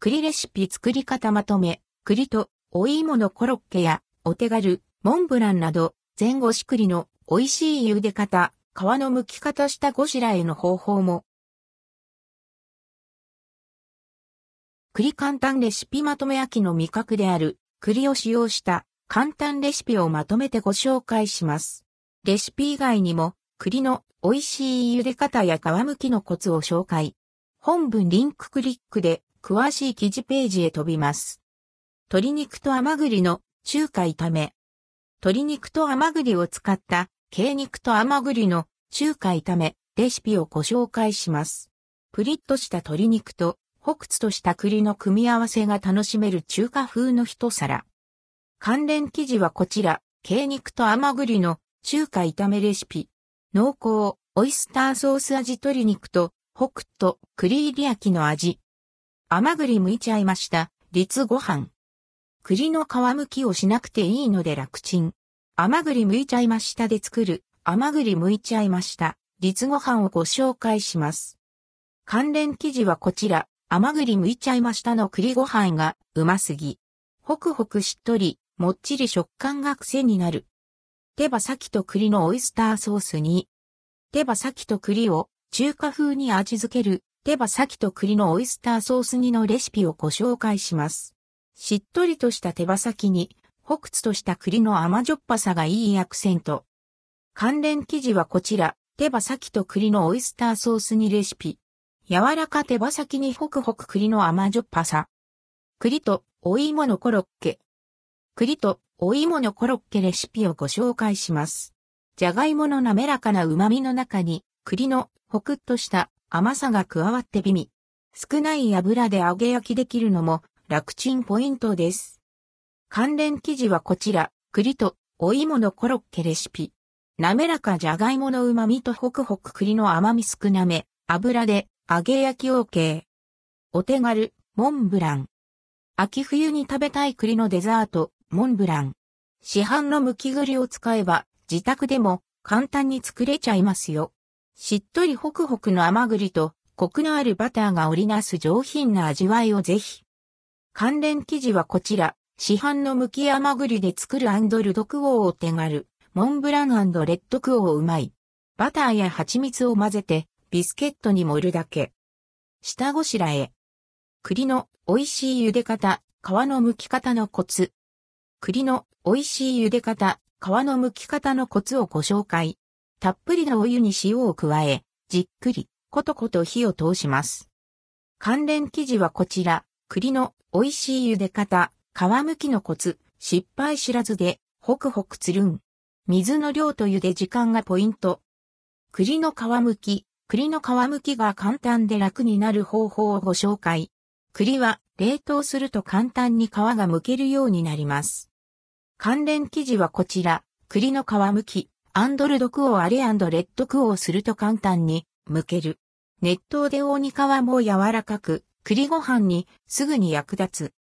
栗レシピ作り方まとめ、栗とお芋のコロッケやお手軽、モンブランなど、前後し栗の美味しい茹で方、皮の剥き方したごしらえの方法も。栗簡単レシピまとめ秋の味覚である栗を使用した簡単レシピをまとめてご紹介します。レシピ以外にも栗の美味しい茹で方や皮むきのコツを紹介。本文リンククリックで詳しい記事ページへ飛びます。鶏肉と甘栗の中華炒め。鶏肉と甘栗を使った鶏肉と甘栗の中華炒めレシピをご紹介します。プリッとした鶏肉と北屈とした栗の組み合わせが楽しめる中華風の一皿。関連記事はこちら、鶏肉と甘栗の中華炒めレシピ。濃厚、オイスターソース味鶏肉と、北と栗入り焼きの味。甘栗剥いちゃいました。律ご飯。栗の皮むきをしなくていいので楽ちん。甘栗剥いちゃいましたで作る。甘栗剥いちゃいました。律ご飯をご紹介します。関連記事はこちら。甘栗剥いちゃいましたの栗ご飯がうますぎ。ほくほくしっとり、もっちり食感が癖になる。手羽先と栗のオイスターソースに、手羽先と栗を中華風に味付ける手羽先と栗のオイスターソース煮のレシピをご紹介します。しっとりとした手羽先に、北屈とした栗の甘じょっぱさがいいアクセント。関連記事はこちら、手羽先と栗のオイスターソース煮レシピ。柔らか手羽先にホクホク栗の甘じょっぱさ。栗とお芋のコロッケ。栗とお芋のコロッケレシピをご紹介します。じゃがいもの滑らかな旨味の中に、栗のホクッとした甘さが加わって美味。少ない油で揚げ焼きできるのも楽ちんポイントです。関連記事はこちら、栗とお芋のコロッケレシピ。滑らかじゃがいもの旨味とホクホク栗の甘み少なめ、油で揚げ焼き OK。お手軽、モンブラン。秋冬に食べたい栗のデザート、モンブラン。市販の剥き栗を使えば自宅でも簡単に作れちゃいますよ。しっとりホクホクの甘栗とコクのあるバターが織りなす上品な味わいをぜひ。関連記事はこちら、市販の剥き甘栗で作るアンドルドクオーを手軽、モンブランレッドクオーうまい。バターや蜂蜜を混ぜてビスケットに盛るだけ。下ごしらえ。栗の美味しい茹で方、皮の剥き方のコツ。栗の美味しい茹で方、皮の剥き方のコツをご紹介。たっぷりのお湯に塩を加え、じっくり、ことこと火を通します。関連記事はこちら、栗の美味しい茹で方、皮剥きのコツ、失敗知らずで、ホクホクつるん。水の量と茹で時間がポイント。栗の皮剥き、栗の皮剥きが簡単で楽になる方法をご紹介。栗は冷凍すると簡単に皮が剥けるようになります。関連記事はこちら、栗の皮むき、アンドルドクオーアレレッドクオーすると簡単に、剥ける。熱湯で大に皮も柔らかく、栗ご飯にすぐに役立つ。